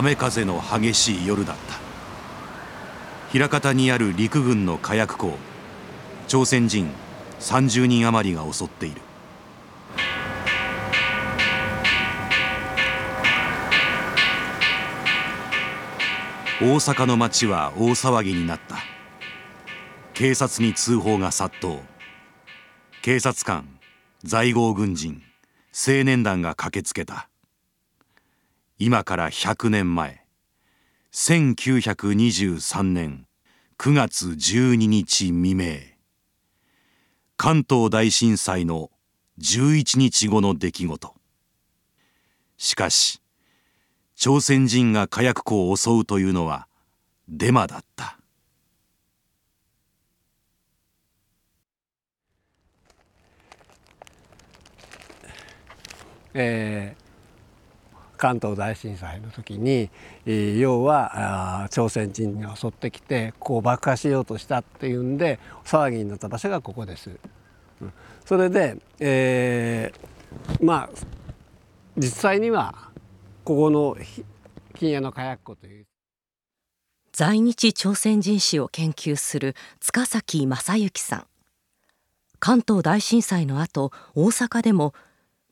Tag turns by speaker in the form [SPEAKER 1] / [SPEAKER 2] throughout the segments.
[SPEAKER 1] 雨風の激しい夜だった。枚方にある陸軍の火薬庫朝鮮人30人余りが襲っている。大阪の町は大騒ぎになった。警察に通報が殺到。警察官在郷軍人青年団が駆けつけた。今から100年前。1923年9月12日未明。関東大震災の11日後の出来事。しかし朝鮮人が火薬庫を襲うというのはデマだった。
[SPEAKER 2] えー、関東大震災の時に、要は朝鮮人が襲ってきてこう爆破しようとしたっていうんで騒ぎになった場所がここです。それで、えー、まあ実際にはここの金谷の火薬庫という。
[SPEAKER 3] 在日朝鮮人史を研究する塚崎正幸さん。関東大震災の後大阪でも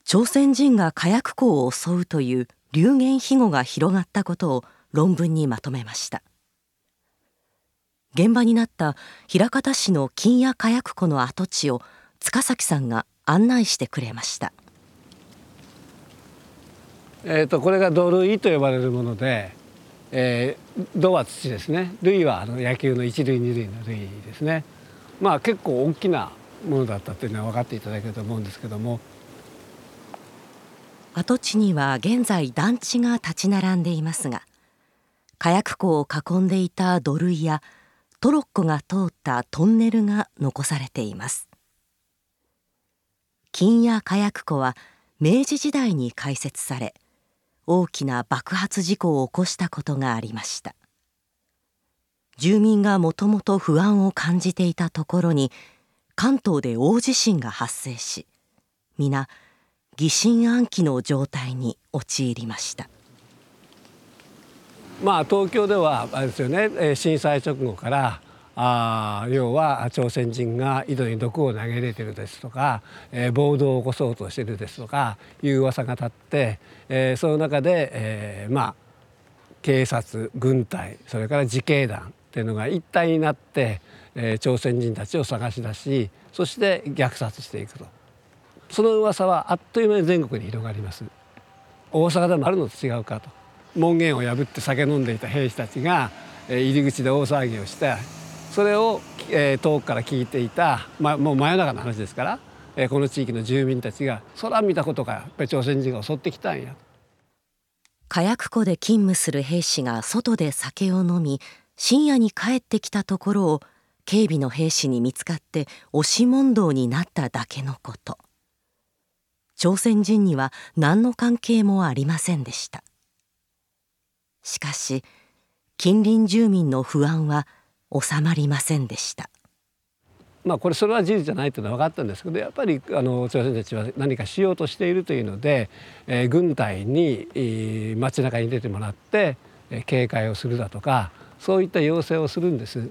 [SPEAKER 3] 朝鮮人が火薬庫を襲うという流言飛語が広がったことを論文にまとめました。現場になった枚方市の金谷火薬庫の跡地を塚崎さんが案内してくれました。
[SPEAKER 2] えーと、これが土塁と呼ばれるもので、えー、土は土ですね。塁はあの野球の一塁二塁の塁ですね。まあ結構大きなものだったというのは分かっていただけると思うんですけども。
[SPEAKER 3] 跡地には現在団地が立ち並んでいますが火薬庫を囲んでいた土塁やトロッコが通ったトンネルが残されています。金谷火薬庫は明治時代に開設され大きな爆発事故を起こしたことがありました。住民がもともと不安を感じていたところに関東で大地震が発生し皆疑心暗鬼の状態に陥りました。
[SPEAKER 2] まあ東京ではあれですよね。震災直後からあ要は朝鮮人が井戸に毒を投げ入れてるですとか、えー、暴動を起こそうとしてるですとかいう噂が立って、えー、その中で、えー、まあ警察軍隊それから自警団っていうのが一体になって、えー、朝鮮人たちを探し出しそして虐殺していくと。その噂はあっという間に全国に広がります。大阪でもあるのと違うかと。門限を破って酒飲んでいた兵士たちが入り口で大騒ぎをしてそれを、遠くから聞いていた、ま、もう真夜中の話ですから、この地域の住民たちが空見たことがやっぱ朝鮮人が襲ってきたんや
[SPEAKER 3] 火薬庫で勤務する兵士が外で酒を飲み深夜に帰ってきたところを警備の兵士に見つかって押し問答になっただけのこと。朝鮮人には何の関係もありませんでした。しかし近隣住民の不安は収まりませんでした。
[SPEAKER 2] まあ、これそれは事実じゃないというのは分かったんですけどやっぱりあの朝鮮たちは何かしようとしているというので、えー、軍隊に、えー、街中に出てもらって、えー、警戒をするだとかそういった要請をするんです。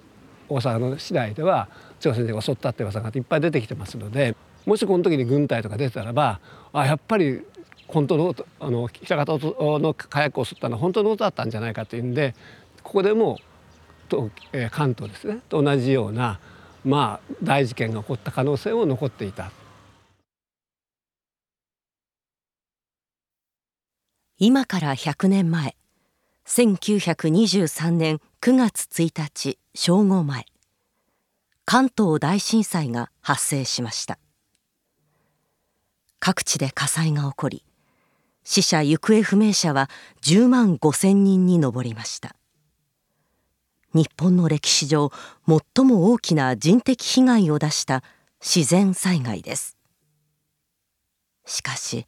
[SPEAKER 2] 大阪の市内では朝鮮人が襲ったって噂がいっぱい出てきてますので。もしこの時に軍隊とか出てたらばあやっぱり本当のあの北方の火薬を襲ったのは本当のことだったんじゃないかというんでここでもと、えー、関東ですねと同じようなまあ大事件が起こった可能性も残っていた。
[SPEAKER 3] 今から100年前1923年9月1日正午前関東大震災が発生しました各地で火災が起こり死者行方不明者は10万5千人に上りました。日本の歴史上最も大きな人的被害を出した自然災害です。しかし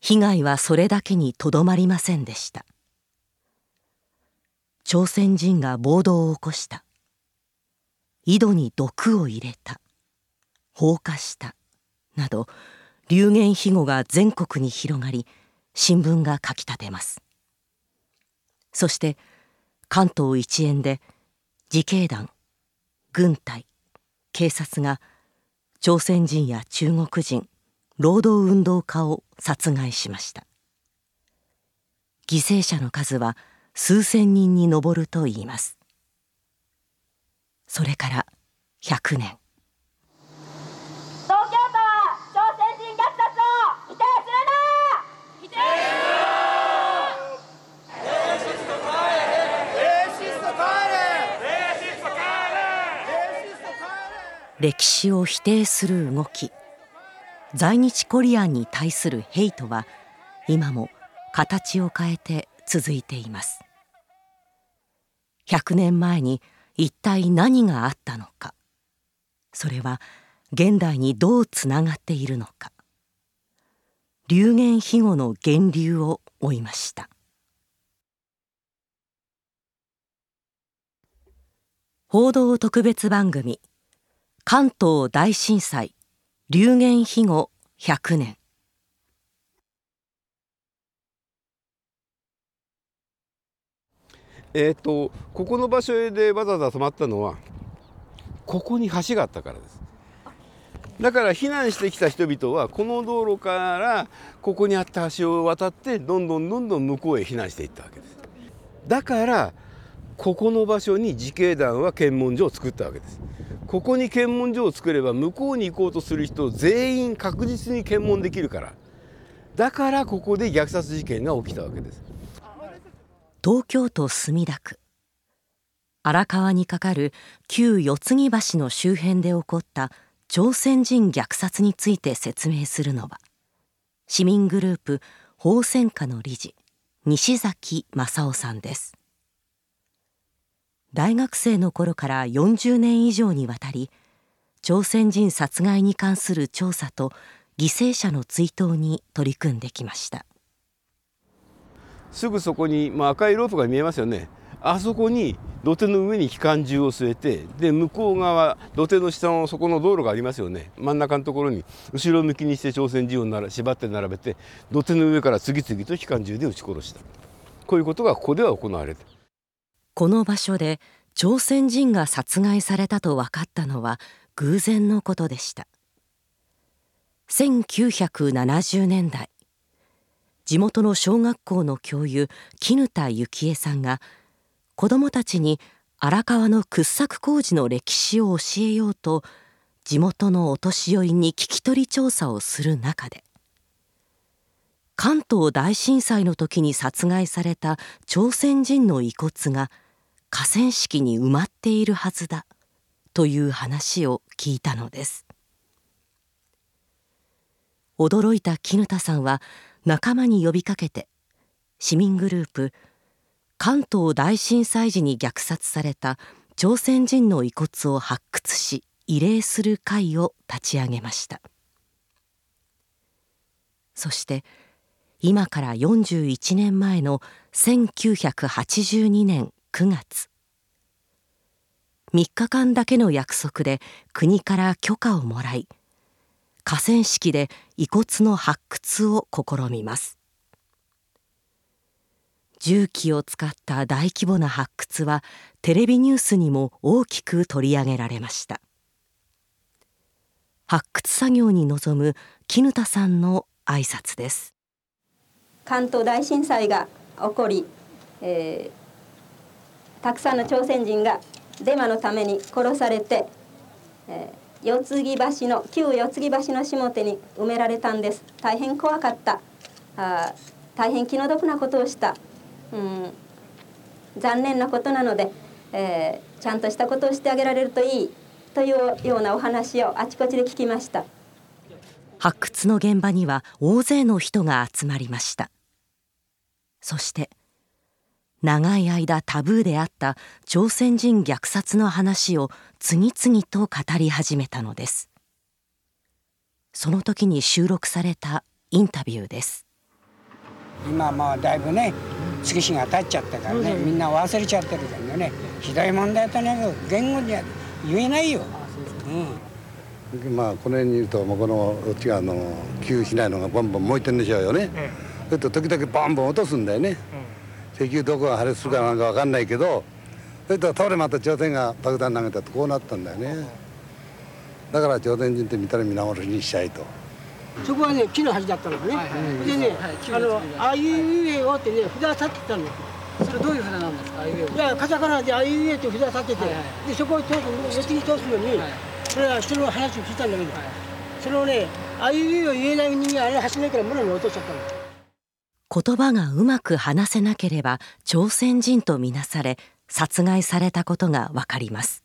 [SPEAKER 3] 被害はそれだけにとどまりませんでした。朝鮮人が暴動を起こした。井戸に毒を入れた。放火した。など流言飛語が全国に広がり新聞が書き立てます。そして関東一円で自警団軍隊警察が朝鮮人や中国人労働運動家を殺害しました。犠牲者の数は数千人に上るといいます。それから100年
[SPEAKER 4] 東京都は朝鮮人虐殺を否定するな否定
[SPEAKER 3] 歴史を否定する動き。在日コリアンに対するヘイトは今も形を変えて続いています。100年前に一体何があったのか。それは現代にどうつながっているのか。流言飛語の源流を追いました。報道特別番組関東大震災流言飛語100年。
[SPEAKER 5] えー、とここの場所でわざわざ止まったのはここに橋があったからです。だから避難してきた人々はこの道路からここにあった橋を渡ってどんどんどんどん向こうへ避難していったわけです。だからここの場所に自警団は検問所を作ったわけです。ここに検問所を作れば向こうに行こうとする人全員確実に検問できるから。だからここで虐殺事件が起きたわけです。
[SPEAKER 3] 東京都墨田区。荒川に架かる旧四つ木橋の周辺で起こった朝鮮人虐殺について説明するのは市民グループ法専科の理事西崎正夫さんです。大学生の頃から40年以上にわたり朝鮮人殺害に関する調査と犠牲者の追悼に取り組んできました。
[SPEAKER 5] すぐそこに、まあ、赤いロープが見えますよね。あそこに土手の上に機関銃を据えてで向こう側土手の下のそこの道路がありますよね。真ん中のところに後ろ向きにして朝鮮人をなら縛って並べて土手の上から次々と機関銃で撃ち殺した。こういうことがここでは行われた。
[SPEAKER 3] この場所で朝鮮人が殺害されたと分かったのは偶然のことでした。1970年代地元の小学校の教諭絹田幸恵さんが子どもたちに荒川の掘削工事の歴史を教えようと地元のお年寄りに聞き取り調査をする中で関東大震災の時に殺害された朝鮮人の遺骨が河川敷に埋まっているはずだという話を聞いたのです。驚いた絹田さんは仲間に呼びかけて市民グループ関東大震災時に虐殺された朝鮮人の遺骨を発掘し慰霊する会を立ち上げました。そして今から41年前の1982年9月3日間だけの約束で国から許可をもらい河川敷で遺骨の発掘を試みます。重機を使った大規模な発掘はテレビニュースにも大きく取り上げられました。発掘作業に臨む絹田さんの挨拶です。
[SPEAKER 6] 関東大震災が起こり、えー、たくさんの朝鮮人がデマのために殺されて、えー四つ木橋の旧四つ木橋の下手に埋められたんです。大変怖かった。あ大変気の毒なことをした、うん、残念なことなので、えー、ちゃんとしたことをしてあげられるといいというようなお話をあちこちで聞きました。
[SPEAKER 3] 発掘の現場には大勢の人が集まりました。そして長い間タブーであった朝鮮人虐殺の話を次々と語り始めたのです。その時に収録されたインタビューです。
[SPEAKER 7] 今まあだいぶね月日が経っちゃったからね、みんな忘れちゃってるからねひどい問題とね言語には言えないよ、
[SPEAKER 8] うん、まあこの辺にいるともうこのこっち側の旧市内のがボンボン燃えてるんでしょうよね、ええ、それと時々ボンボン落とすんだよね、うん
[SPEAKER 9] 結局どこが破裂するかなんか分かんないけどそれと倒れまた朝鮮が爆弾投げたとこうなったんだよね。だから朝鮮人って見たら見直しにしたいと。
[SPEAKER 10] そこはね木の橋だったのね、はいはい、でね、はい、あのあいうえおってね札立ってたの。
[SPEAKER 11] それどういう札なんですかあいうえ
[SPEAKER 10] いやカタカナであいうえって札立ってて、はいはい、でそこを通す四つに通すのに、はい、それは人の話を聞いたんだけど、はい、それをねあいうえを言えない人間あれ走らないから村に落としちゃったの
[SPEAKER 3] 言葉がうまく話せなければ朝鮮人とみなされ殺害されたことがわかります。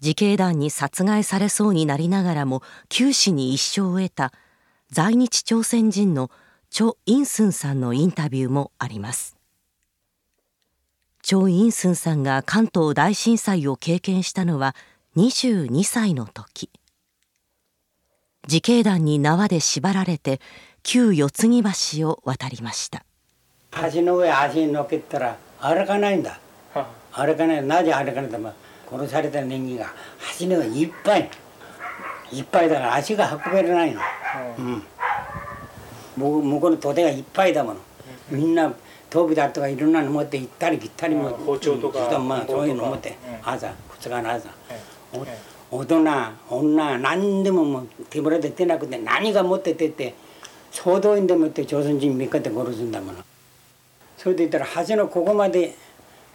[SPEAKER 3] 自警団に殺害されそうになりながらも九死に一生を得た在日朝鮮人のチョ・インスンさんのインタビューもあります。チョ・インスンさんが関東大震災を経験したのは22歳の時。自警団に縄で縛られて旧四つ木橋を渡りました。
[SPEAKER 7] 橋の上足に乗っけたら歩かないんだ。歩かない。なぜ歩かないんだ？殺された人間が橋の上いっぱい。いっぱいだから足が運べれないの、うん、向こうの土手がいっぱいだもの、みんな頭皮だとかいろんなの持って行ったり来ったりも
[SPEAKER 11] 包丁とか、
[SPEAKER 7] まあ、そういうの持って朝2日の朝、大人女何でももう手ぶらで出なくて何が持って出て総動員でもって朝鮮人3日で殺すんだもの。それで言ったら橋のここまで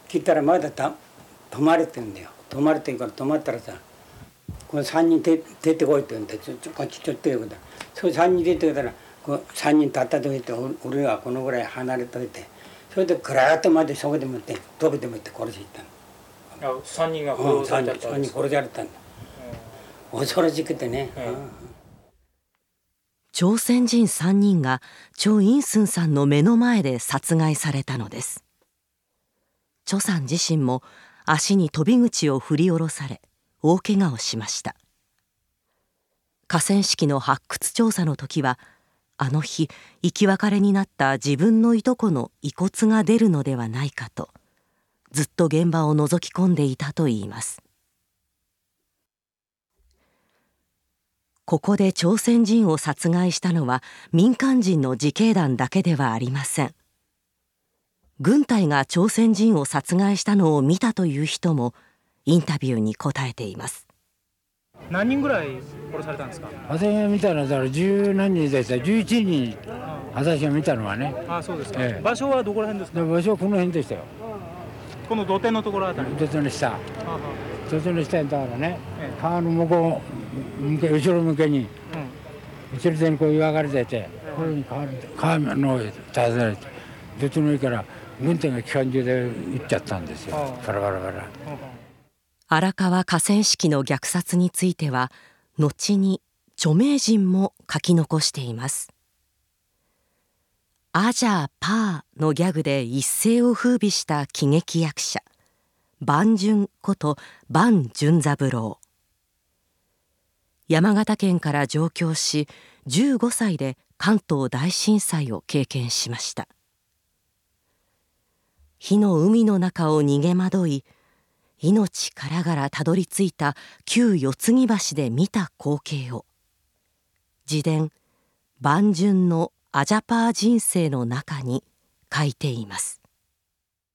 [SPEAKER 7] 切ったらまだた止まれてんだよ。止まれてるから止まったらさこの3人出出てこいって言うんでちょこっちちょっとよくだそれ3人出てきたらこう3人立った時って俺はこのぐらい離れといて。それでぐらっとまでそこでもって飛びでもって殺しに
[SPEAKER 11] 行ったの。3人が殺され
[SPEAKER 7] た、うん、3人殺されたんだ、うん、恐ろしくてね、うん
[SPEAKER 3] 朝鮮人3人がチョ・インスンさんの目の前で殺害されたのです。チョさん自身も足に飛び口を振り下ろされ大怪我をしました。河川敷の発掘調査の時はあの日生き別れになった自分のいとこの遺骨が出るのではないかとずっと現場を覗き込んでいたといいます。ここで朝鮮人を殺害したのは民間人の自警団だけではありません。軍隊が朝鮮人を殺害したのを見たという人もインタビューに答えています。
[SPEAKER 11] 何人ぐらい殺されたんですか？
[SPEAKER 12] 私が見たのはだから十何人でした。11人私が見たのはね。
[SPEAKER 11] あそうですか、ええ、場所はどこら辺ですか？
[SPEAKER 12] 場所はこの辺でしたよ。
[SPEAKER 11] この土手のところあたり。
[SPEAKER 12] 土手の下。土手の下にだからね、ええ、川の向こう後ろ向けに、うん、後ろ手にこう岩がれてて、これに川川の上立たれてどっちもいいから軍隊が機関銃で撃っちゃったんですよ。バラバラバラ。
[SPEAKER 3] 荒川河川敷の虐殺については後に著名人も書き残しています。アジャーパーのギャグで一世を風靡した喜劇役者万順こと万順三郎山形県から上京し15歳で関東大震災を経験しました。火の海の中を逃げ惑い命からがらたどり着いた旧四つ木橋で見た光景を自伝「万順のアジャパー人生」の中に書いています。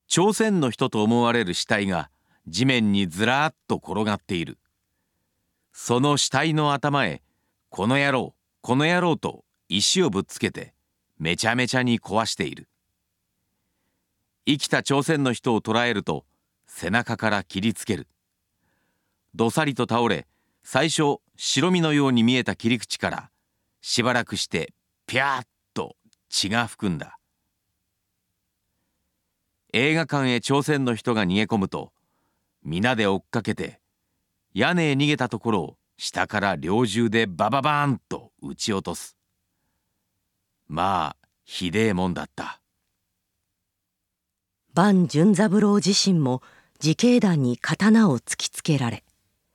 [SPEAKER 13] 朝鮮の人と思われる死体が地面にずらっと転がっている。その死体の頭へ「この野郎この野郎」と石をぶっつけてめちゃめちゃに壊している。生きた朝鮮の人を捕らえると背中から切りつける。どさりと倒れ最初白身のように見えた切り口からしばらくしてピャーッと血が吹くんだ。映画館へ朝鮮の人が逃げ込むと皆で追っかけて屋根へ逃げたところを下から猟銃でバババーンと撃ち落とす。まあひでえもんだった。
[SPEAKER 3] 万順三郎自身も自警団に刀を突きつけられ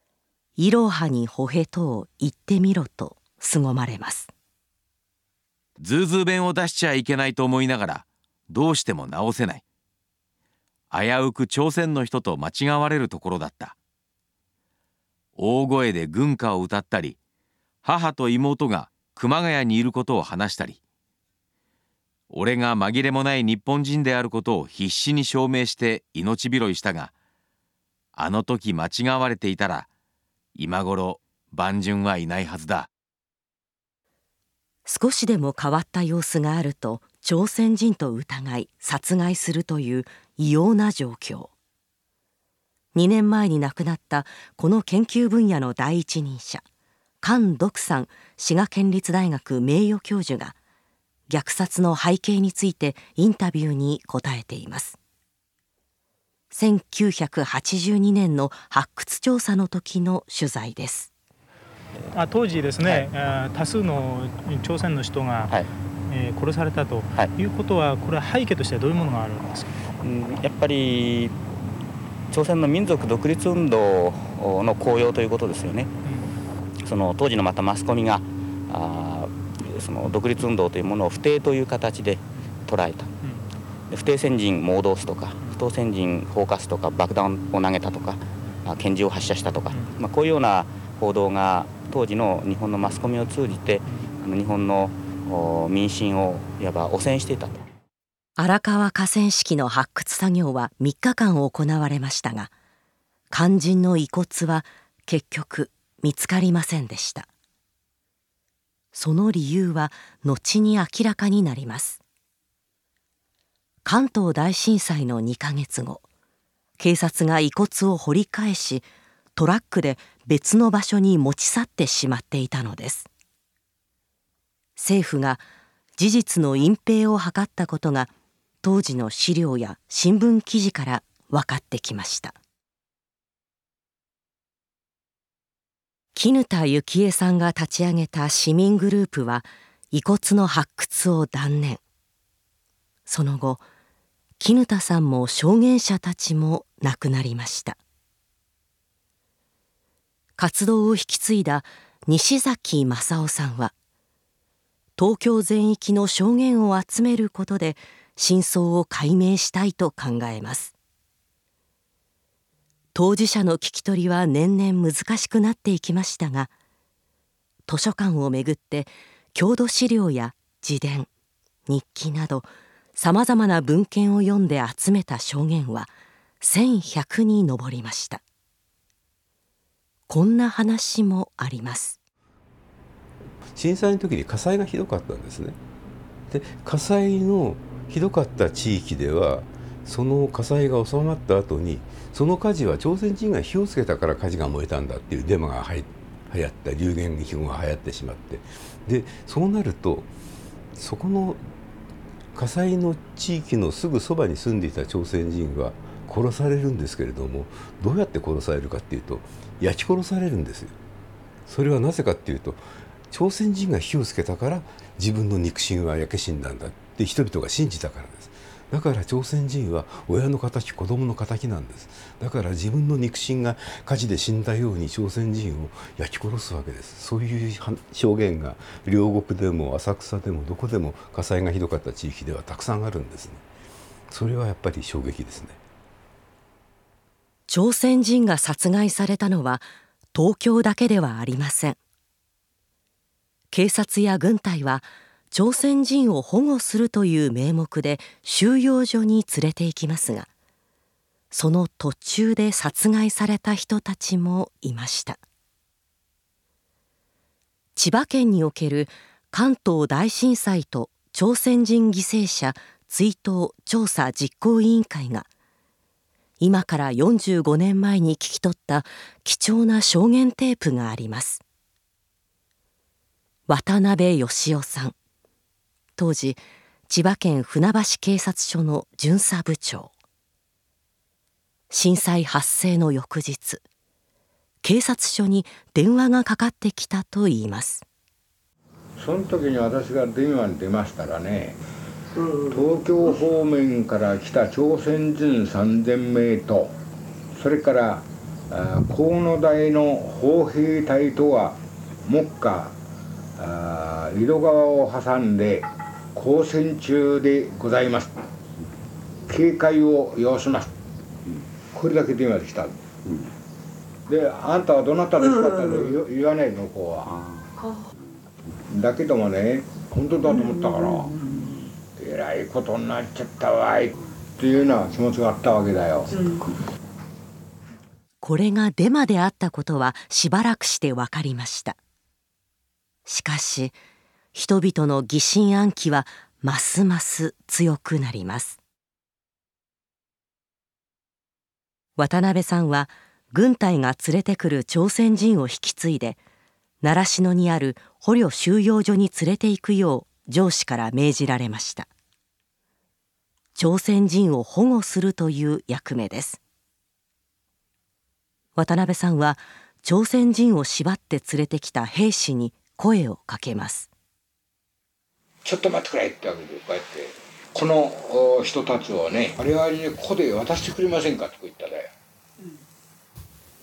[SPEAKER 3] 「いろはにほへとを言ってみろ」と凄まれます。
[SPEAKER 13] ズーズー弁を出しちゃいけないと思いながらどうしても直せない。危うく朝鮮の人と間違われるところだった大声で軍歌を歌ったり母と妹が熊谷にいることを話したり俺が紛れもない日本人であることを必死に証明して命拾いしたがあの時間違われていたら今頃万順はいないはずだ。
[SPEAKER 3] 少しでも変わった様子があると朝鮮人と疑い殺害するという異様な状況。2年前に亡くなったこの研究分野の第一人者菅独さん滋賀県立大学名誉教授が虐殺の背景についてインタビューに答えています。1982年の発掘調査の時の取材です。
[SPEAKER 11] あ当時ですね、はい、多数の朝鮮の人が、はい、えー、殺されたということは、これは背景としてはどういうものがあるんですか、
[SPEAKER 14] うん、やっぱり朝鮮の民族独立運動の効用ということですよね、うん、その当時のまたマスコミがあその独立運動というものを不定という形で捉えた、うん、不定先人盲導すとか不当先人放火すとか爆弾を投げたとか拳銃を発射したとか、まあ、こういうような報道が当時の日本のマスコミを通じて日本の民心をいわば汚染していたと
[SPEAKER 3] 荒川河川敷の発掘作業は3日間行われましたが肝心の遺骨は結局見つかりませんでした。その理由は後に明らかになります。関東大震災の2ヶ月後警察が遺骨を掘り返しトラックで別の場所に持ち去ってしまっていたのです。政府が事実の隠蔽を図ったことが当時の資料や新聞記事から分かってきました。絹田幸恵さんが立ち上げた市民グループは遺骨の発掘を断念。その後絹田さんも証言者たちも亡くなりました。活動を引き継いだ西崎正夫さんは東京全域の証言を集めることで真相を解明したいと考えます。当事者の聞き取りは年々難しくなっていきましたが図書館をめぐって郷土資料や自伝日記などさまざまな文献を読んで集めた証言は1100に上りました。こんな話もあります。
[SPEAKER 5] 震災の時に火災がひどかったんですね。で火災のひどかった地域ではその火災が収まった後にその火事は朝鮮人が火をつけたから火事が燃えたんだっていうデマが流行った流言飛語が流行ってしまってでそうなるとそこの火災の地域のすぐそばに住んでいた朝鮮人は殺されるんですけれどもどうやって殺されるかっていうと焼き殺されるんですよ。それはなぜかっていうと朝鮮人が火をつけたから自分の肉親は焼け死んだんだって人々が信じたからです。だから朝鮮人は親の敵子供の敵なんです。だから自分の肉親が火事で死んだように朝鮮人を焼き殺すわけです。そういう証言が両国でも浅草でもどこでも火災がひどかった地域ではたくさんあるんですね。それはやっぱり衝撃ですね。
[SPEAKER 3] 朝鮮人が殺害されたのは東京だけではありません。警察や軍隊は朝鮮人を保護するという名目で収容所に連れて行きますがその途中で殺害された人たちもいました。千葉県における関東大震災と朝鮮人犠牲者追悼調査実行委員会が今から45年前に聞き取った貴重な証言テープがあります。渡辺義雄さん。当時千葉県船橋警察署の巡査部長。震災発生の翌日警察署に電話がかかってきたといいます。
[SPEAKER 15] その時に私が電話に出ましたらね東京方面から来た朝鮮人3000名とそれから河野台の砲兵隊とは目下井戸川を挟んで交戦中でございます。警戒を要します。これだけ電話できた、で「あんたはどなたですか?」って言わないの子は。だけどもね本当だと思ったからえらいことになっちゃったわい。っていうような気持ちがあったわけだよ。
[SPEAKER 3] これがデマであったことはしばらくして分かりました。しかし人々の疑心暗鬼はますます強くなります。渡辺さんは軍隊が連れてくる朝鮮人を引き継いで習志野にある捕虜収容所に連れて行くよう上司から命じられました。朝鮮人を保護するという役目です。渡辺さんは朝鮮人を縛って連れてきた兵士に声をかけます。
[SPEAKER 15] ちょっと待ってくれってわけでこうやって。この人たちをね我々にここで渡してくれませんかと言っただよ、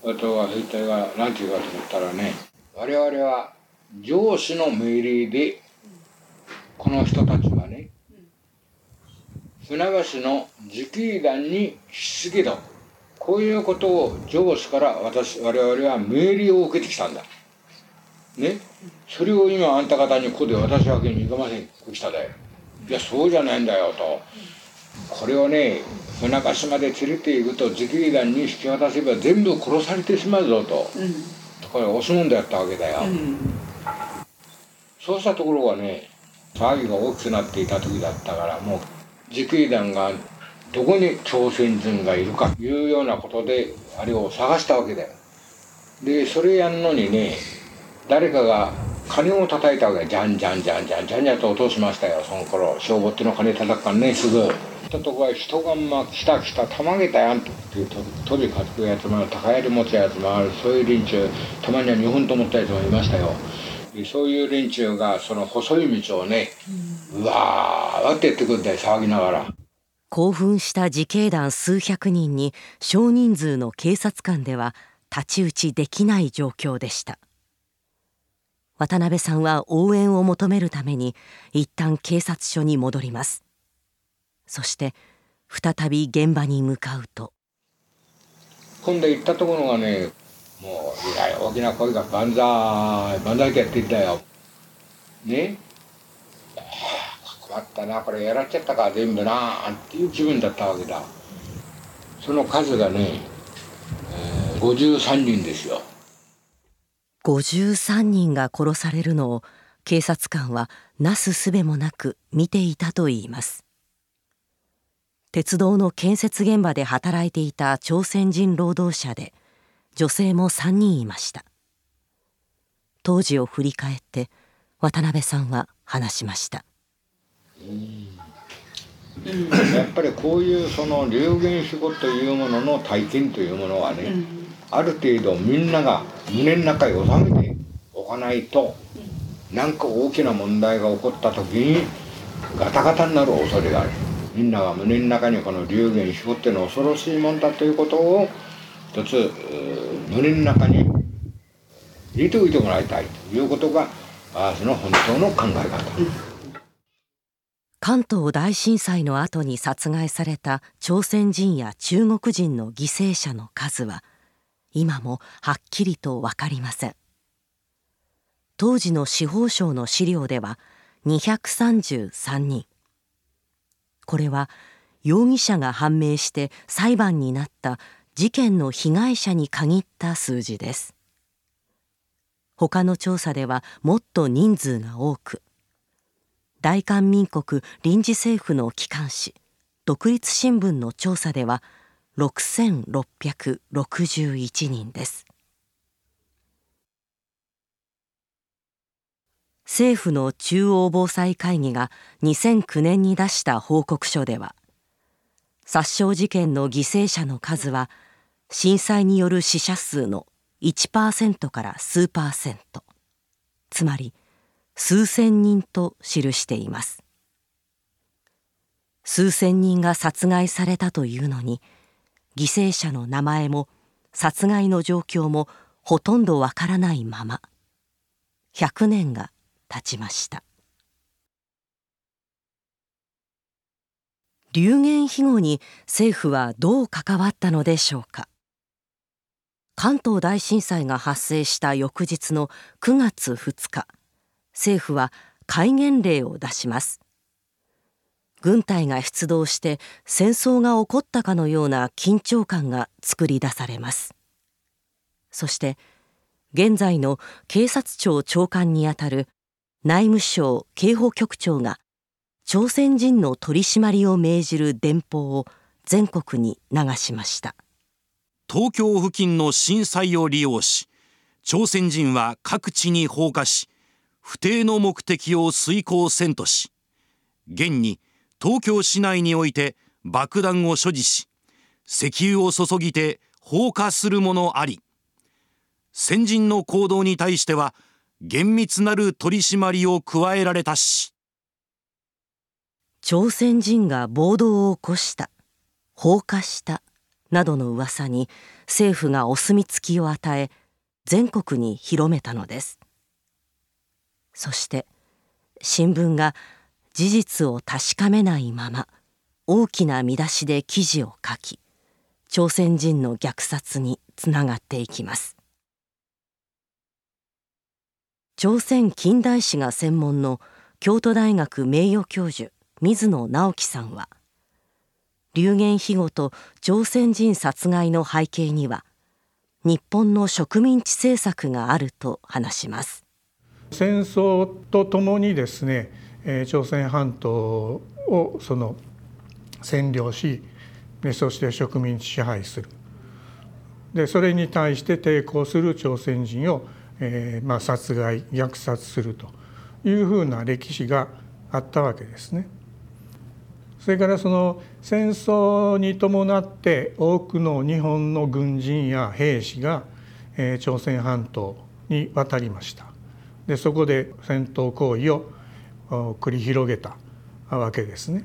[SPEAKER 15] うん、あとは兵隊が何て言うかと思ったらね我々は上司の命令でこの人たちはね船橋の自警団に引き継げとこういうことを上司から私我々は命令を受けてきたんだ。ね、それを今あんた方にここで渡すわけにいかませんこしただよ。いやそうじゃないんだよと。これをね船橋まで連れて行くと自警団に引き渡せば全部殺されてしまうぞと。うん、これ押し問答やったわけだよ。うん、そうしたところがね騒ぎが大きくなっていた時だったからもう自警団がどこに朝鮮人がいるかというようなことであれを探したわけだよ。でそれやんのにね誰かが鐘を叩いたわけじゃんじゃんじゃんじゃんじゃんじゃんと落としましたよその頃消防っての鐘叩くからねすぐ。ったとこは人がまあ来た来たたまげたやんと飛びかくやつもある高槍持つやつもあるそういう連中たまには日本と思ったやつもいましたよ。でそういう連中がその細い道をね、うわーって言ってくるんだよ騒ぎながら。
[SPEAKER 3] 興奮した自警団数百人に少人数の警察官では太刀打ちできない状況でした渡辺さんは応援を求めるために一旦警察署に戻ります。そして再び現場に向かうと。
[SPEAKER 15] 今度行ったところがねもうえらい大きな声が「万歳万歳」ってやってんだよ。ね？困ったなこれやらっちゃったか全部なっていう気分だったわけだ。その数がね、えー、53人ですよ。
[SPEAKER 3] 53人が殺されるのを警察官はなすすべもなく見ていたといいます。鉄道の建設現場で働いていた朝鮮人労働者で女性も3人いました。当時を振り返って渡辺さんは話しました。
[SPEAKER 15] やっぱりこういうその流言飛語というものの体験というものはね、うん、ある程度みんなが胸の中に収めておかないと何か大きな問題が起こった時にガタガタになる恐れがあるみんなが胸の中にこの流言飛語っていうのは恐ろしいもんだということを一つ胸の中に入れておいてもらいたいということがその本当の考え方。
[SPEAKER 3] 関東大震災の後に殺害された朝鮮人や中国人の犠牲者の数は今もはっきりと分かりません。当時の司法省の資料では233人。これは容疑者が判明して裁判になった事件の被害者に限った数字です。他の調査ではもっと人数が多く大韓民国臨時政府の機関紙独立新聞の調査では6661人です。政府の中央防災会議が2009年に出した報告書では殺傷事件の犠牲者の数は震災による死者数の1%から数パーセントつまり数千人と記しています。数千人が殺害されたというのに犠牲者の名前も殺害の状況もほとんどわからないまま。100年が経ちました。流言飛語に政府はどう関わったのでしょうか。関東大震災が発生した翌日の9月2日政府は戒厳令を出します。軍隊が出動して戦争が起こったかのような緊張感が作り出されます。そして現在の警察庁長官にあたる内務省警保局長が朝鮮人の取り締まりを命じる電報を全国に流しました。
[SPEAKER 1] 東京付近の震災を利用し朝鮮人は各地に放火し不定の目的を遂行せんとし現に東京市内において爆弾を所持し石油を注ぎて放火する者あり先人の行動に対しては厳密なる取り締まりを加えられたし。
[SPEAKER 3] 朝鮮人が暴動を起こした放火したなどの噂に政府がお墨付きを与え全国に広めたのです。そして新聞が事実を確かめないまま大きな見出しで記事を書き朝鮮人の虐殺につながっていきます。朝鮮近代史が専門の京都大学名誉教授水野直樹さんは流言飛語と朝鮮人殺害の背景には日本の植民地政策があると話します。
[SPEAKER 16] 戦争とともにですね朝鮮半島をその占領しそして植民地支配するでそれに対して抵抗する朝鮮人を、えーまあ、殺害虐殺するというふうな歴史があったわけですね。それからその戦争に伴って多くの日本の軍人や兵士が、え、朝鮮半島に渡りました。でそこで戦闘行為を繰り広げたわけですね。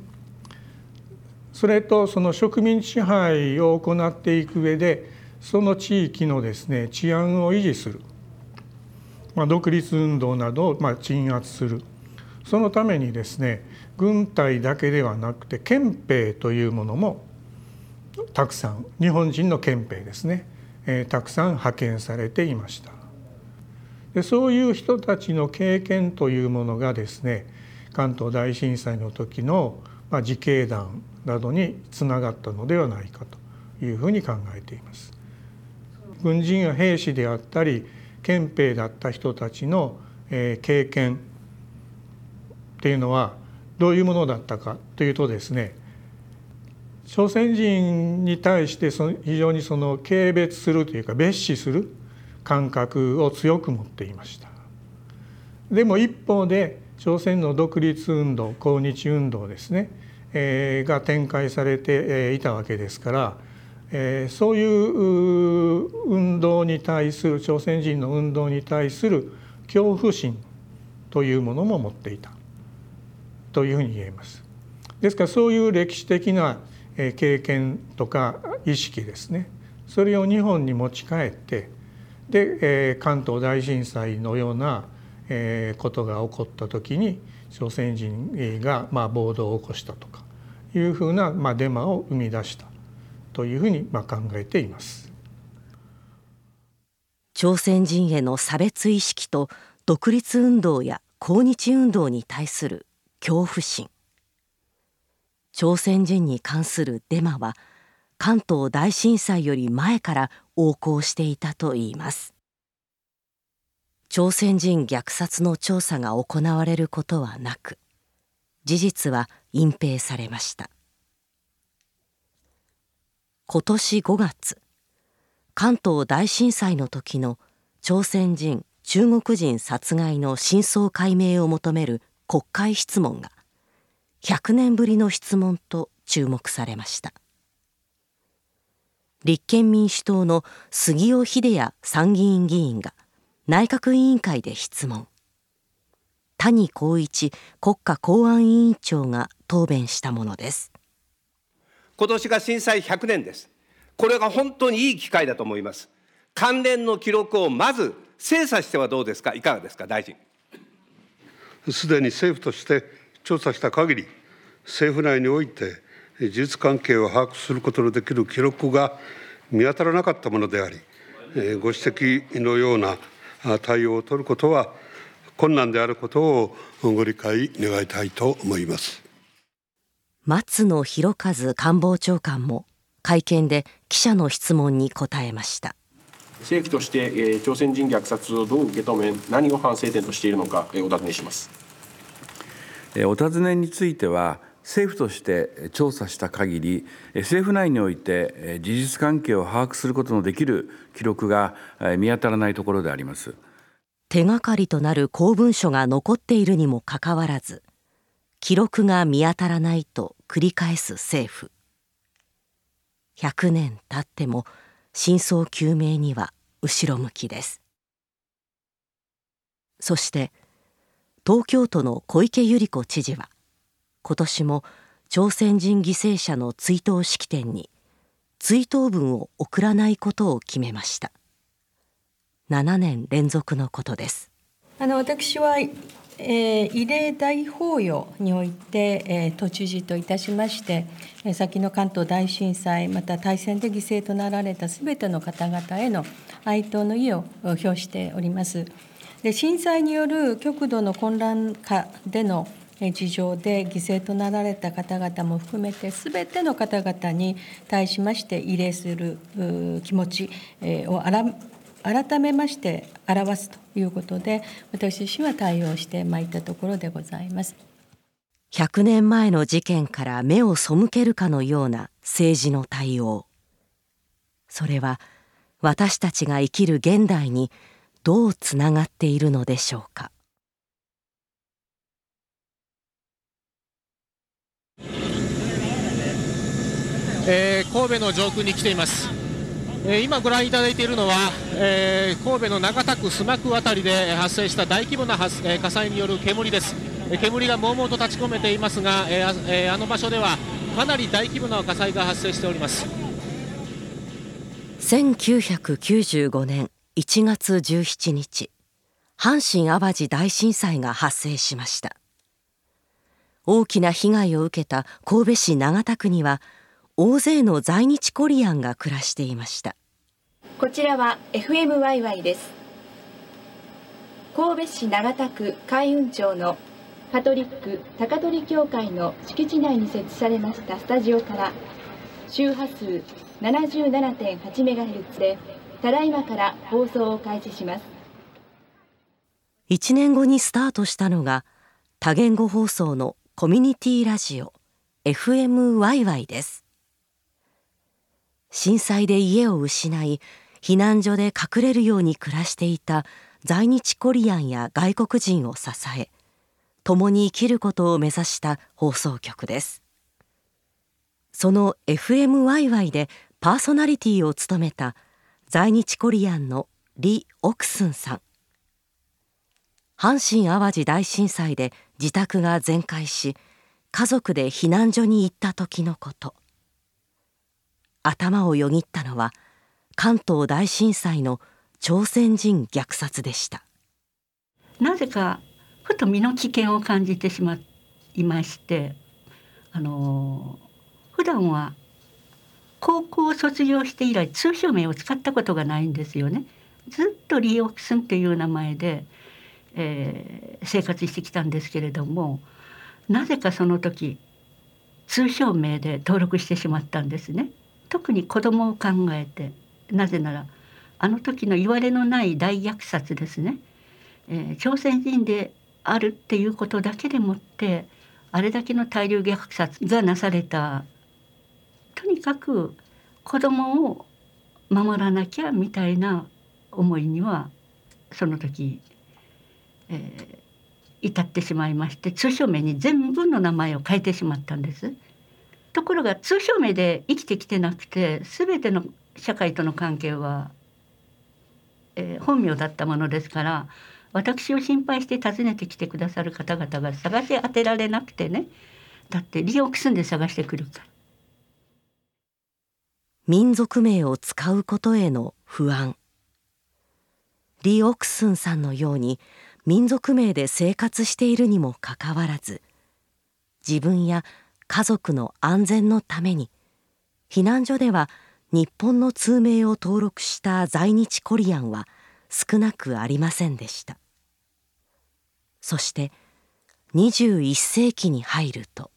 [SPEAKER 16] それとその植民地支配を行っていく上でその地域のですね治安を維持する、まあ、独立運動などをまあ鎮圧するそのためにですね軍隊だけではなくて憲兵というものもたくさん日本人の憲兵ですね、えー、たくさん派遣されていました。でそういう人たちの経験というものがですね関東大震災の時の、ま、自警団などにつながったのではないかというふうに考えています。軍人や兵士であったり憲兵だった人たちの、え、経験っていうのはどういうものだったかというとですね朝鮮人に対してその非常にその軽蔑するというか蔑視する感覚を強く持っていましたでも一方で朝鮮の独立運動抗日運動ですね、えー、が展開されていたわけですから、えー、そういう運動に対する朝鮮人の運動に対する恐怖心というものも持っていたというふうに言えます。ですからそういう歴史的な経験とか意識ですねそれを日本に持ち帰ってで、関東大震災のような、えー、ことが起こった時に朝鮮人が、まあ、暴動を起こしたとかいうふうな、まあ、デマを生み出したというふうに、まあ、考えています。
[SPEAKER 3] 朝鮮人への差別意識と独立運動や抗日運動に対する恐怖心朝鮮人に関するデマは関東大震災より前から横行していたといいます朝鮮人虐殺の調査が行われることはなく事実は隠蔽されました。今年5月関東大震災の時の朝鮮人中国人殺害の真相解明を求める国会質問が100年ぶりの質問と注目されました。立憲民主党の杉尾秀哉参議院議員が内閣委員会で質問。谷公一国家公安委員長が答弁したものです。
[SPEAKER 17] 今年が震災100年です。これが本当にいい機会だと思います。関連の記録をまず精査してはどうですか？いかがですか？大臣。
[SPEAKER 9] すでに政府として調査した限り政府内において事実関係を把握することのできる記録が見当たらなかったものであり、ご指摘のような対応を取ることは困難であることをご理解願いたいと思います。
[SPEAKER 3] 松野博一官房長官も会見で記者の質問に答えました
[SPEAKER 18] 政府として、えー、朝鮮人虐殺をどう受け止め何を反省点としているのか、えー、お尋ねします
[SPEAKER 19] お尋ねについては政府として調査した限り政府内において事実関係を把握することのできる記録が見当たらないところであります。
[SPEAKER 3] 手がかりとなる公文書が残っているにもかかわらず記録が見当たらないと繰り返す政府。100年経っても真相究明には後ろ向きです。そして東京都の小池百合子知事は今年も朝鮮人犠牲者の追悼式典に追悼文を送らないことを決めました7年連続のことです
[SPEAKER 20] あの私はえー、慰霊大法要において、えー、都知事といたしまして、えー、先の関東大震災、また大戦で犠牲となられたすべての方々への哀悼の意を表しております。で震災による極度の混乱下での事情で犠牲となられた方々も含めて、すべての方々に対しまして慰霊する気持ちを改めまして表すということで私自身は対応してまいったところでございます。
[SPEAKER 3] 100年前の事件から目を背けるかのような政治の対応。それは私たちが生きる現代にどうつながっているのでしょうか。
[SPEAKER 21] えー、神戸の上空に来ています。え今ご覧いただいているのは、えー、神戸の長田区須磨区辺りで発生した大規模な発、え火災による煙です、え煙がもうもうと立ち込めていますが、えーえー、あの場所ではかなり大規模な火災が発生しております。
[SPEAKER 3] 1995年1月17日阪神・淡路大震災が発生しました。大きな被害を受けた神戸市長田区には大勢の在日コリアンが暮らしていました。
[SPEAKER 22] こちらは FM ワイワイです。神戸市長田区海運町のカトリック高取教会の敷地内に設置されましたスタジオから周波数 77.8MHz でただいまから放送を開始します。
[SPEAKER 3] 1年後にスタートしたのが多言語放送のコミュニティラジオ FM ワイワイです震災で家を失い避難所で隠れるように暮らしていた在日コリアンや外国人を支え共に生きることを目指した放送局です。その FM ワイワイでパーソナリティを務めた在日コリアンのリ・オクスンさん。阪神・淡路大震災で自宅が全壊し家族で避難所に行った時のこと。頭をよぎったのは関東大震災の朝鮮人虐殺でした
[SPEAKER 23] なぜかふと身の危険を感じてしまいましてあの普段は高校を卒業して以来通称名を使ったことがないんですよねずっとリーオクスンという名前で、えー、生活してきたんですけれどもなぜかその時通称名で登録してしまったんですね。特に子供を考えてなぜならあの時の言われのない大虐殺ですね、えー、朝鮮人であるっていうことだけでもってあれだけの大量虐殺がなされたとにかく子供を守らなきゃみたいな思いにはその時、えー、至ってしまいまして通称名に全部の名前を変えてしまったんです。ところが通称名で生きてきてなくて全ての社会との関係は、えー、本名だったものですから私を心配して訪ねてきてくださる方々が探し当てられなくてねだってリオクスンで探してくるから。
[SPEAKER 3] 民族名を使うことへの不安リ・オクスンさんのように民族名で生活しているにもかかわらず自分や家族の安全のために。避難所では日本の通名を登録した在日コリアンは少なくありませんでした。そして21世紀に入ると。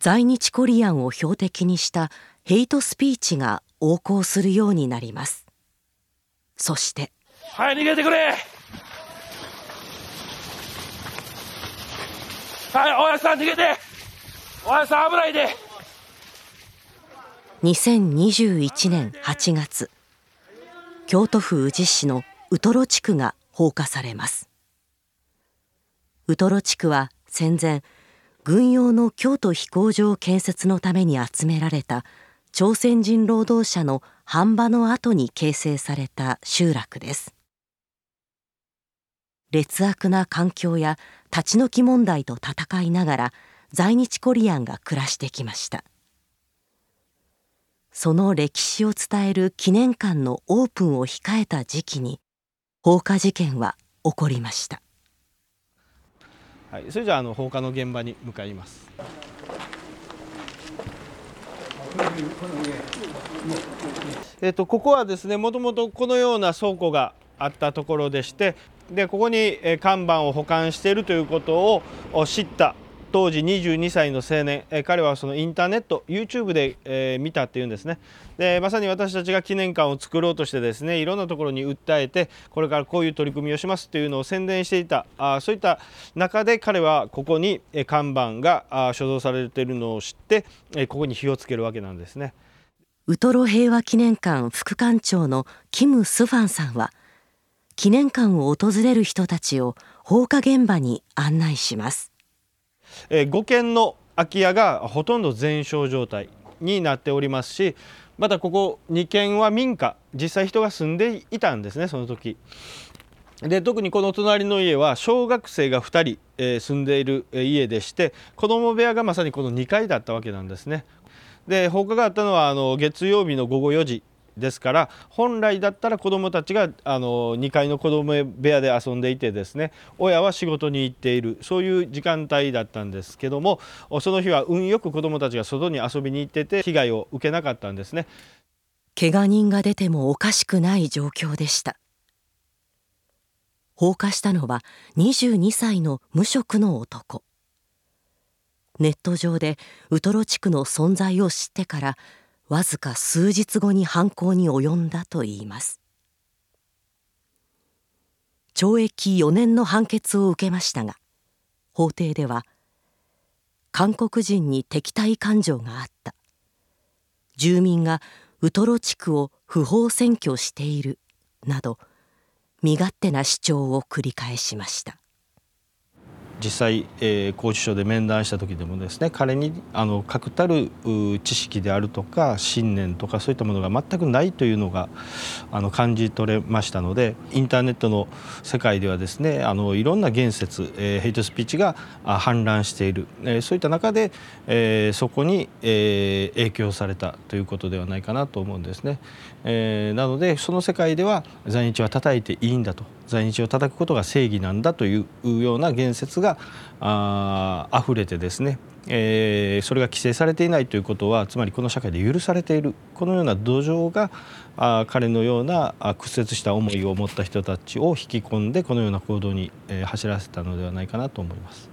[SPEAKER 3] 在日コリアンを標的にしたヘイトスピーチが横行するようになります。そして
[SPEAKER 24] はい逃げてくれ。はい大家さん逃げて。大家さん危ないで。
[SPEAKER 3] 2021年8月京都府宇治市のウトロ地区が放火されます。ウトロ地区は戦前軍用の京都飛行場建設のために集められた朝鮮人労働者の飯場の後に形成された集落です。劣悪な環境や立ち退き問題と戦いながら在日コリアンが暮らしてきましたその歴史を伝える記念館のオープンを控えた時期に放火事件は起こりました
[SPEAKER 25] はい、それじゃああの放火の現場に向かいます。えっとここはですねもともとこのような倉庫があったところでしてでここに看板を保管しているということを知った当時22歳の青年、え彼はそのインターネット YouTube で、え、見たっていうんですねでまさに私たちが記念館を作ろうとしてですねいろんなところに訴えてこれからこういう取り組みをしますというのを宣伝していたあそういった中で彼はここに看板が所蔵されているのを知ってここに火をつけるわけなんですね。
[SPEAKER 3] ウトロ平和記念館副館長のキム・スファンさんは記念館を訪れる人たちを放火現場に案内します。
[SPEAKER 25] えー、5軒の空き家がほとんど全焼状態になっておりますしまたここ2軒は民家実際人が住んでいたんですねその時。で特にこの隣の家は小学生が2人、えー、住んでいる家でして子供部屋がまさにこの2階だったわけなんですね。で放火があったのはあの月曜日の午後4時ですから本来だったら子どもたちがあの2階の子ども部屋で遊んでいてですね親は仕事に行っているそういう時間帯だったんですけどもその日は運よく子どもたちが外に遊びに行ってて被害を受けなかったんですね。
[SPEAKER 3] 怪我人が出てもおかしくない状況でした。放火したのは22歳の無職の男。ネット上でウトロ地区の存在を知ってからわずか数日後に犯行に及んだといいます。懲役4年の判決を受けましたが法廷では韓国人に敵対感情があった。住民がウトロ地区を不法占拠しているなど身勝手な主張を繰り返しました。
[SPEAKER 25] 実際、えー、拘置所で面談した時でもですね彼にあの確たる知識であるとか信念とかそういったものが全くないというのがあの感じ取れましたのでインターネットの世界ではですねあのいろんな言説、えー、ヘイトスピーチが氾濫している、えー、そういった中で、えー、そこに、えー、影響されたということではないかなと思うんですね。えー、なのでその世界では在日は叩いていいんだと。在日を叩くことが正義なんだというような言説があ溢れてですね、えー、それが規制されていないということはつまりこの社会で許されている。このような土壌があ彼のような屈折した思いを持った人たちを引き込んでこのような行動に、えー、走らせたのではないかなと思います。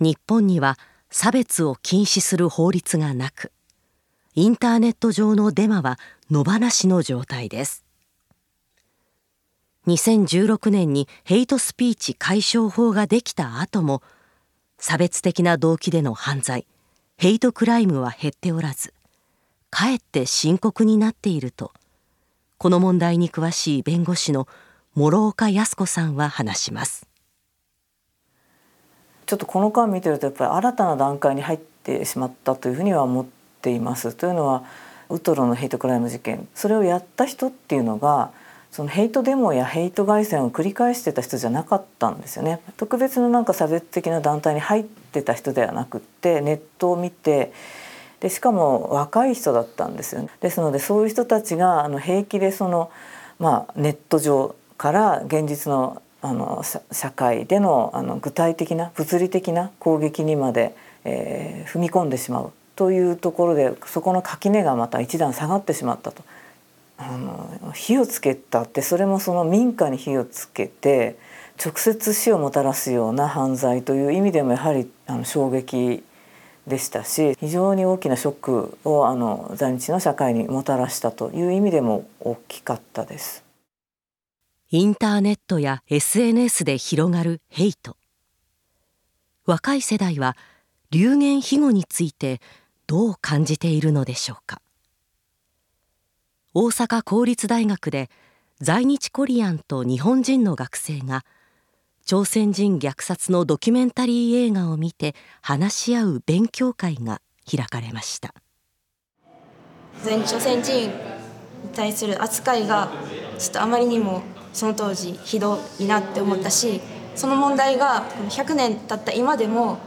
[SPEAKER 3] 日本には差別を禁止する法律がなくインターネット上のデマは野放しの状態です。2016年にヘイトスピーチ解消法ができた後も差別的な動機での犯罪ヘイトクライムは減っておらずかえって深刻になっているとこの問題に詳しい弁護士の諸岡靖子さんは話します。
[SPEAKER 26] ちょっとこの間見てるとやっぱり新たな段階に入ってしまったというふうには思ってています。というのはウトロのヘイトクライム事件。それをやった人っていうのがそのヘイトデモやヘイト外戦を繰り返してた人じゃなかったんですよね。特別のなんか差別的な団体に入ってた人ではなくってネットを見てでしかも若い人だったんですよね。ですのでそういう人たちがあの平気でその、まあ、ネット上から現実のあの社会でのあの具体的な物理的な攻撃にまで、えー、踏み込んでしまう。というところでそこの垣根がまた一段下がってしまったと。あの火をつけたってそれもその民家に火をつけて直接死をもたらすような犯罪という意味でもやはりあの衝撃でしたし非常に大きなショックをあの在日の社会にもたらしたという意味でも大きかったです
[SPEAKER 3] インターネットや SNS で広がるヘイト若い世代は流言飛語についてどう感じているのでしょうか。大阪公立大学で在日コリアンと日本人の学生が朝鮮人虐殺のドキュメンタリー映画を見て話し合う勉強会が開かれました。
[SPEAKER 27] 在朝鮮人に対する扱いがちょっとあまりにもその当時ひどいなって思ったしその問題が100年経った今でも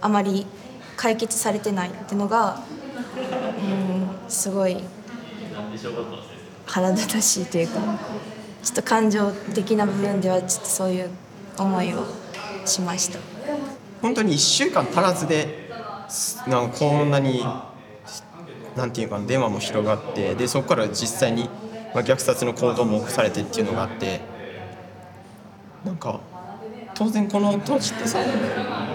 [SPEAKER 27] あまり解決されてないっていうのがうんすごい腹立たしいというかちょっと感情的な部分ではちょっとそういう思いをしました。
[SPEAKER 28] 本当に1週間足らずでなんかこんなになんていうかデマも広がってでそこから実際に、まあ、虐殺の行動も起こされてっていうのがあってなんか当然この当時ってさ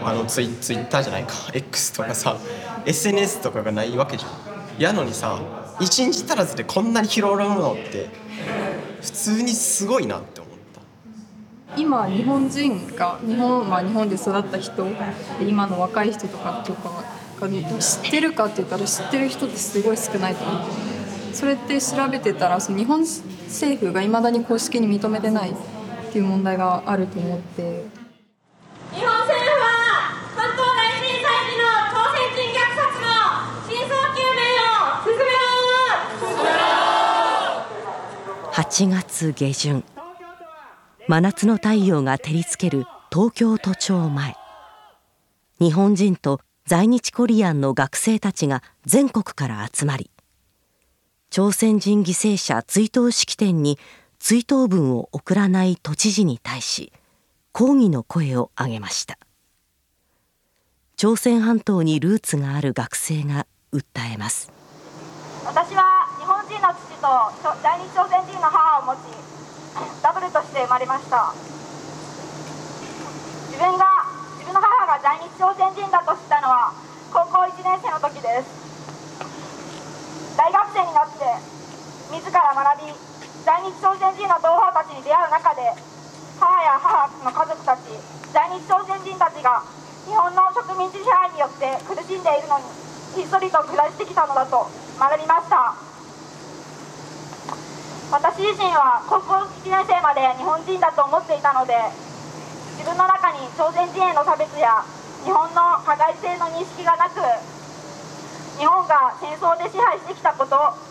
[SPEAKER 28] あのツイツイッターじゃないか X とかさ SNS とかがないわけじゃん。やのにさ一日足らずでこんなに広がるのって普通にすごいなって思った
[SPEAKER 29] 今日本人が日本,、まあ、日本で育った人今の若い人とかとかが知ってるかって言ったら知ってる人ってすごい少ないと思うそれって調べてたらその日本政府がいまだに公式に認めてないっていう問題があると思って。
[SPEAKER 22] 日本政府は関東大震災時の朝鮮人虐殺の真相究明を進めろ
[SPEAKER 3] 8月下旬真夏の太陽が照りつける東京都庁前。日本人と在日コリアンの学生たちが全国から集まり朝鮮人犠牲者追悼式典に追悼文を送らない都知事に対し抗議の声を上げました。朝鮮半島にルーツがある学生が訴えます。
[SPEAKER 22] 私は日本人の父と在日朝鮮人の母を持ちダブルとして生まれました。自分が自分の母が在日朝鮮人だと知ったのは高校1年生の時です。大学生になって自ら学び在日朝鮮人の同胞たちに出会う中で母や母の家族たち在日朝鮮人たちが日本の植民地支配によって苦しんでいるのにひっそりと暮らしてきたのだと学びました。私自身は高校1年生まで日本人だと思っていたので自分の中に朝鮮人への差別や日本の加害性の認識がなく日本が戦争で支配してきたこと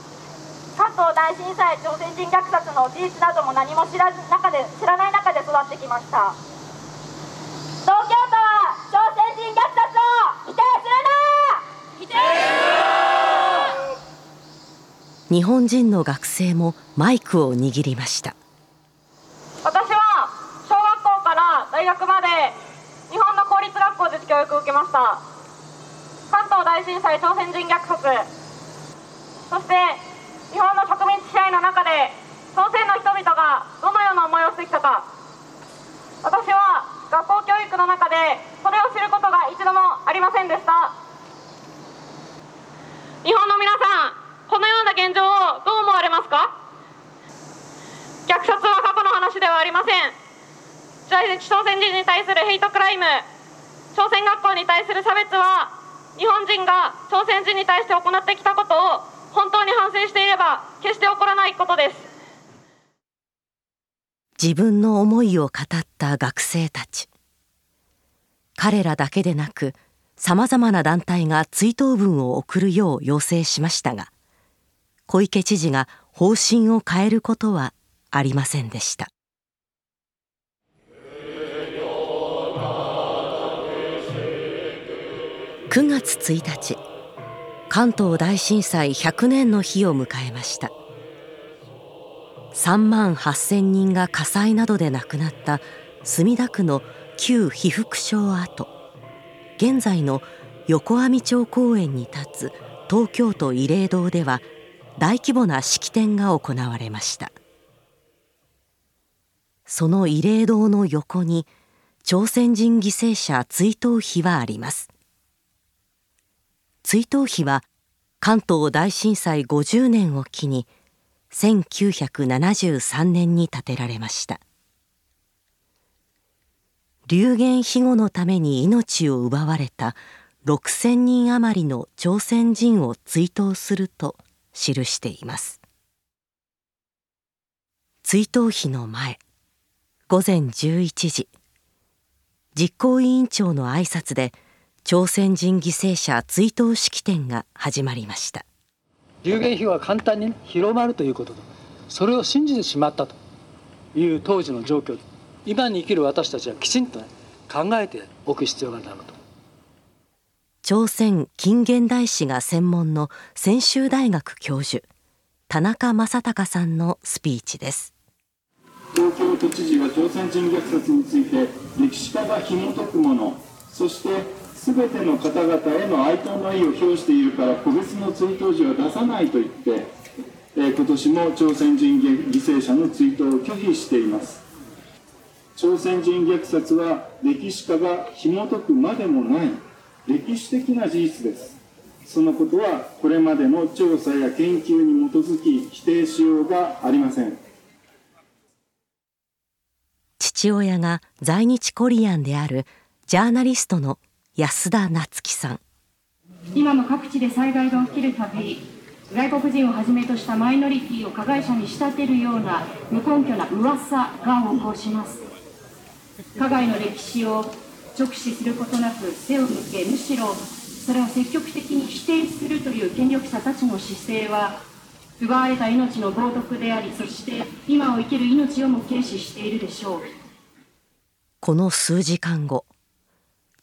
[SPEAKER 22] 関東大震災朝鮮人虐殺の事実なども何も知ら中で知らない中で育ってきました。東京都は朝鮮人虐殺を否定するな！否定
[SPEAKER 3] 日本人の学生もマイクを握りました。
[SPEAKER 22] 私は小学校から大学まで日本の公立学校で教育を受けました。関東大震災朝鮮人虐殺。そして日本の植民地支配の中で朝鮮の人々がどのような思いをしてきたか。私は学校教育の中でそれを知ることが一度もありませんでした。日本の皆さんこのような現状をどう思われますか？虐殺は過去の話ではありません。朝鮮人に対するヘイトクライム。朝鮮学校に対する差別は日本人が朝鮮人に対して行ってきたことを本当に反省していれば決して起こらないことです。
[SPEAKER 3] 自分の思いを語った学生たち。彼らだけでなくさまざまな団体が追悼文を送るよう要請しましたが小池知事が方針を変えることはありませんでした。9月1日関東大震災100年の日を迎えました。3万8,000人が火災などで亡くなった墨田区の旧被服廠跡。現在の横網町公園に立つ東京都慰霊堂では大規模な式典が行われました。その慰霊堂の横に朝鮮人犠牲者追悼碑はあります。追悼碑は関東大震災50年を機に1973年に建てられました。流言庇護のために命を奪われた6,000人余りの朝鮮人を追悼すると記しています。追悼碑の前午前11時実行委員長の挨拶で朝鮮人犠牲者追悼式典が始まりました。
[SPEAKER 30] 流言碑は簡単に広まるということとそれを信じてしまったと。いう当時の状況今に生きる私たちはきちんと、ね、考えておく必要があると。
[SPEAKER 3] 朝鮮近現代史が専門の専修大学教授田中正隆さんのスピーチです。
[SPEAKER 31] 東京都知事は朝鮮人虐殺について歴史家が紐解くものそして全ての方々への哀悼の意を表しているから個別の追悼時は出さないと言って、えー、今年も朝鮮人犠牲者の追悼を拒否しています。朝鮮人虐殺は歴史家が紐解くまでもない歴史的な事実です。そのことはこれまでの調査や研究に基づき否定しようがありません。
[SPEAKER 3] 父親が在日コリアンであるジャーナリストの安田夏樹さん。
[SPEAKER 32] 今も各地で災害が起きるたび外国人をはじめとしたマイノリティを加害者に仕立てるような無根拠な噂が横行します。加害の歴史を直視することなく背を向けむしろそれを積極的に否定するという権力者たちの姿勢は奪われた命の冒涜でありそして今を生きる命をも軽視しているでしょう。
[SPEAKER 3] この数時間後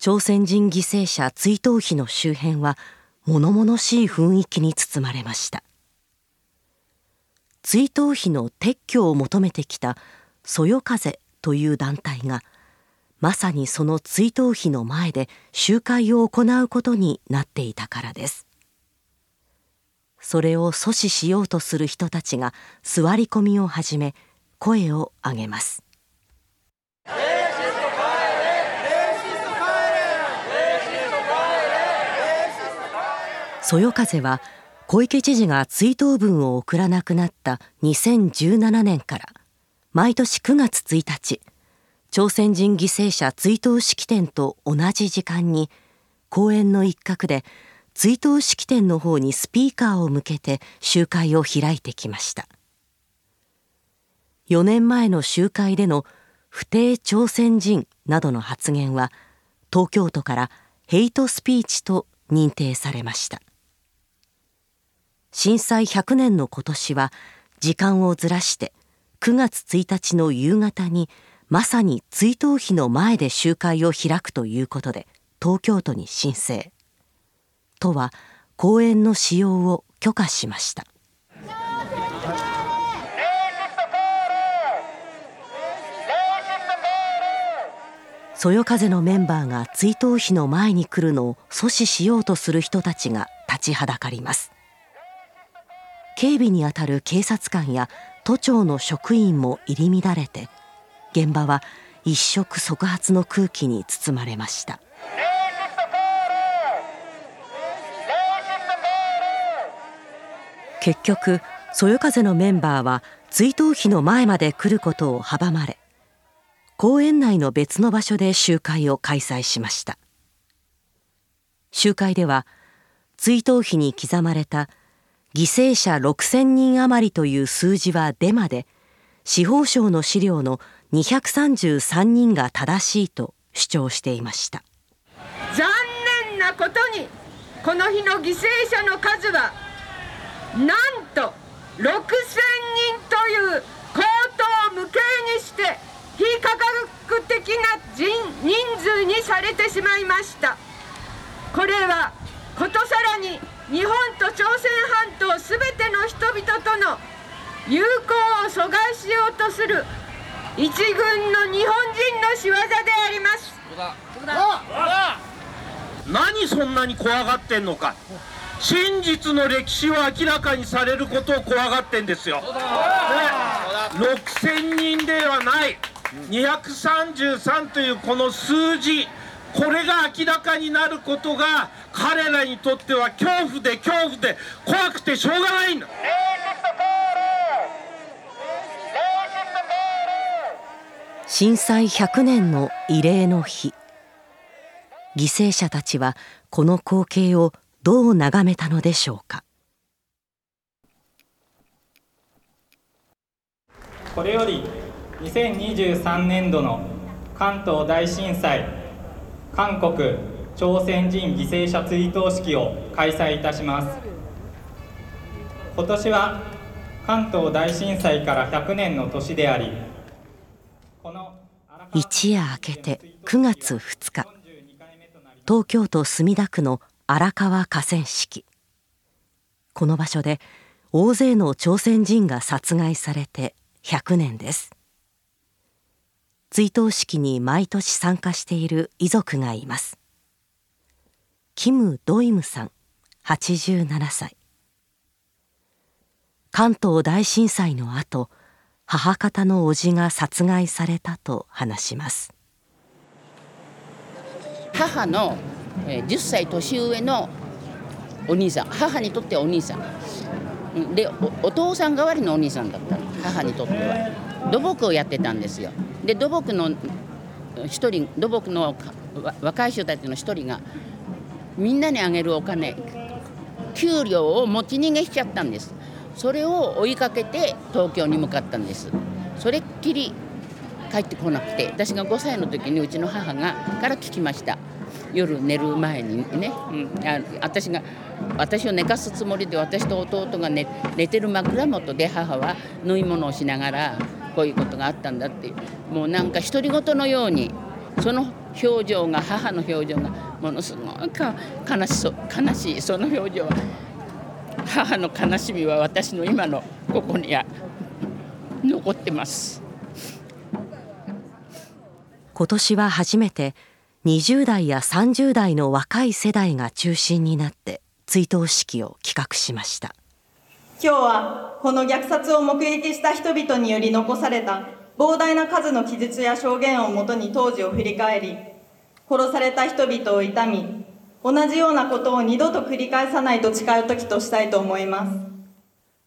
[SPEAKER 3] 朝鮮人犠牲者追悼碑の周辺は物々しい雰囲気に包まれました。追悼碑の撤去を求めてきたそよ風という団体がまさにその追悼碑の前で集会を行うことになっていたからです。それを阻止しようとする人たちが座り込みを始め声を上げます。そよ風は小池知事が追悼文を送らなくなった2017年から毎年9月1日朝鮮人犠牲者追悼式典と同じ時間に公園の一角で追悼式典の方にスピーカーを向けて集会を開いてきました。4年前の集会での不定朝鮮人などの発言は東京都からヘイトスピーチと認定されました。震災100年の今年は時間をずらして9月1日の夕方にまさに追悼碑の前で集会を開くということで東京都に申請。都は公園の使用を許可しました。そよ風のメンバーが追悼碑の前に来るのを阻止しようとする人たちが立ちはだかります。警備にあたる警察官や都庁の職員も入り乱れて現場は一触即発の空気に包まれました。結局そよ風のメンバーは追悼碑の前まで来ることを阻まれ公園内の別の場所で集会を開催しました。集会では追悼碑に刻まれた「犠牲者6000人余りという数字はデマで司法省の資料の233人が正しいと主張していました。
[SPEAKER 33] 残念なことにこの日の犠牲者の数はなんと6000人という高等無形にして非科学的な人人数にされてしまいました。これはことさらに日本と朝鮮半島すべての人々との友好を阻害しようとする一軍の日本人の仕業であります。
[SPEAKER 34] 何そんなに怖がってんのか。真実の歴史を明らかにされることを怖がってんですよ、ね、6000人ではない。233というこの数字これが明らかになることが彼らにとっては恐怖で恐怖で怖くてしょうがないんだ
[SPEAKER 3] 震災100年の慰霊の日。犠牲者たちはこの光景をどう眺めたのでしょうか。
[SPEAKER 35] これより2023年度の関東大震災韓国朝鮮人犠牲者追悼式を開催いたします。今年は関東大震災から100年の年であり
[SPEAKER 3] 一夜明けて9月2日東京都墨田区の荒川河川敷。この場所で大勢の朝鮮人が殺害されて100年です。追悼式に毎年参加している遺族がいます。キム・ドイムさん87歳。関東大震災の後母方の叔父が殺害されたと話します。
[SPEAKER 36] 母の10歳年上のお兄さん母にとってはお兄さん。でお父さん代わりのお兄さんだった。母にとっては。土木をやってたんですよ。で土木の一人土木の若い人たちの一人がみんなにあげるお金給料を持ち逃げしちゃったんです。それを追いかけて東京に向かったんです。それっきり帰ってこなくて私が5歳の時にうちの母がから聞きました。夜寝る前にね、うん、あ私が私を寝かすつもりで私と弟が寝寝てる枕元で母は縫い物をしながらこういうことがあったんだってもうなんか独り言のようにその表情が母の表情がものすごい悲しそう悲しいその表情母の悲しみは私の今のここには残ってます。
[SPEAKER 3] 今年は初めて20代や30代の若い世代が中心になって追悼式を企画しました。
[SPEAKER 37] 今日はこの虐殺を目撃した人々により残された膨大な数の記述や証言をもとに当時を振り返り殺された人々を悼み同じようなことを二度と繰り返さないと誓う時としたいと思います。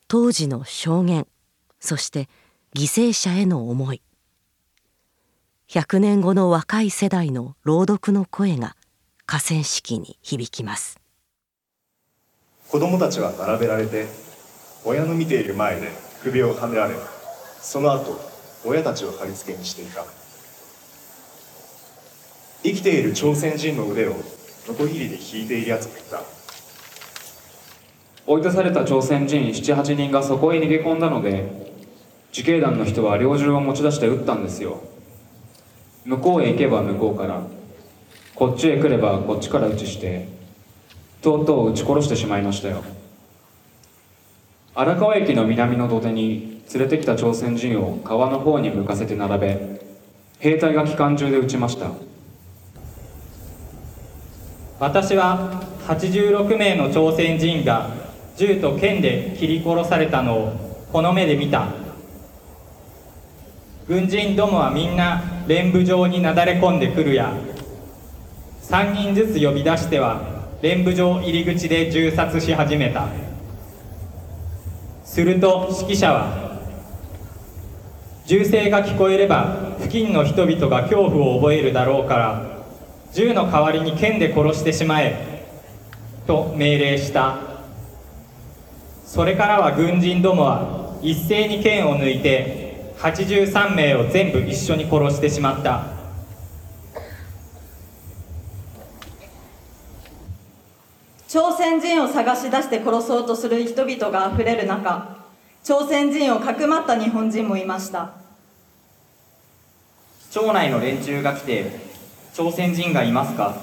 [SPEAKER 3] 当時の証言そして犠牲者への思い。100年後の若い世代の朗読の声が河川敷に響きます。
[SPEAKER 38] 子供たちは並べられて親の見ている前で首をはねられその後親たちを貼り付けにしていた。生きている朝鮮人の腕をノコギリで引いているやつがいた。
[SPEAKER 39] 追い出された朝鮮人78人がそこへ逃げ込んだので自警団の人は猟銃を持ち出して撃ったんですよ。向こうへ行けば向こうからこっちへ来ればこっちから撃ちしてとうとう撃ち殺してしまいましたよ。荒川駅の南の土手に連れてきた朝鮮人を川の方に向かせて並べ兵隊が機関銃で撃ちました。私は86名の朝鮮人が銃と剣で切り殺されたのをこの目で見た。軍人どもはみんな連部場になだれ込んでくるや3人ずつ呼び出しては連部場入り口で銃殺し始めた。すると指揮者は銃声が聞こえれば付近の人々が恐怖を覚えるだろうから銃の代わりに剣で殺してしまえと命令した。それからは軍人どもは一斉に剣を抜いて83名を全部一緒に殺してしまった。
[SPEAKER 37] 朝鮮人を探し出して殺そうとする人々があふれる中朝鮮人をかくまった日本人もいました。
[SPEAKER 39] 町内の連中が来て朝鮮人がいますか？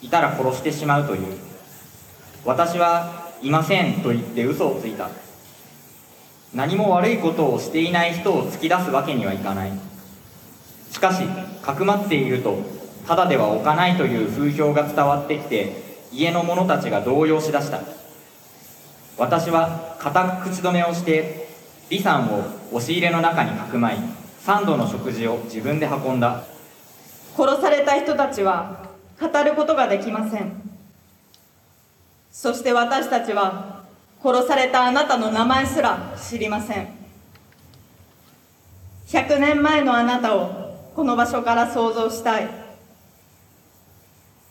[SPEAKER 39] いたら殺してしまうという。私はいませんと言って嘘をついた。何も悪いことをしていない人を突き出すわけにはいかない。しかしかくまっているとただでは置かないという風評が伝わってきて家の者たちが動揺しだした。私は固く口止めをして李さんを押し入れの中にかくまい3度の食事を自分で運んだ。
[SPEAKER 37] 殺された人たちは語ることができません。そして私たちは殺されたあなたの名前すら知りません。100年前のあなたをこの場所から想像したい。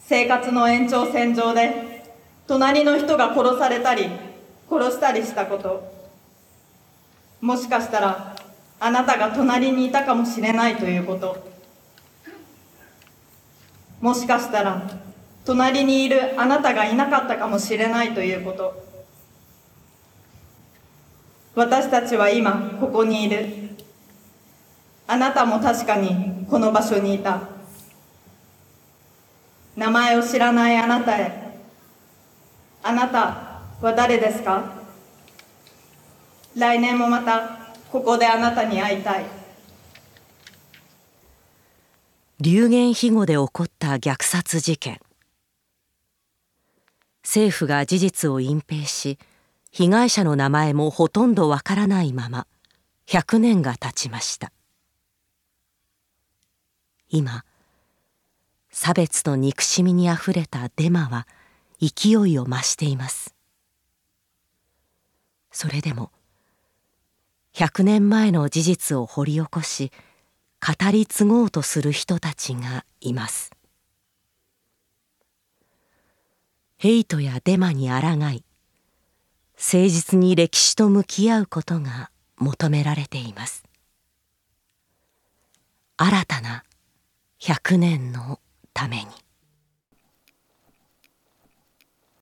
[SPEAKER 37] 生活の延長線上で隣の人が殺されたり殺したりしたこと。もしかしたらあなたが隣にいたかもしれないということ。もしかしたら隣にいるあなたがいなかったかもしれないということ。私たちは今ここにいる。あなたも確かにこの場所にいた。名前を知らないあなたへ。あなたは誰ですか？来年もまたここであなたに会いたい。
[SPEAKER 3] 流言飛語で起こった虐殺事件。政府が事実を隠蔽し被害者の名前もほとんどわからないまま100年が経ちました。今差別と憎しみにあふれたデマは勢いを増しています。それでも100年前の事実を掘り起こし語り継ごうとする人たちがいます。ヘイトやデマに抗い誠実に歴史と向き合うことが求められています。新たな100年のために。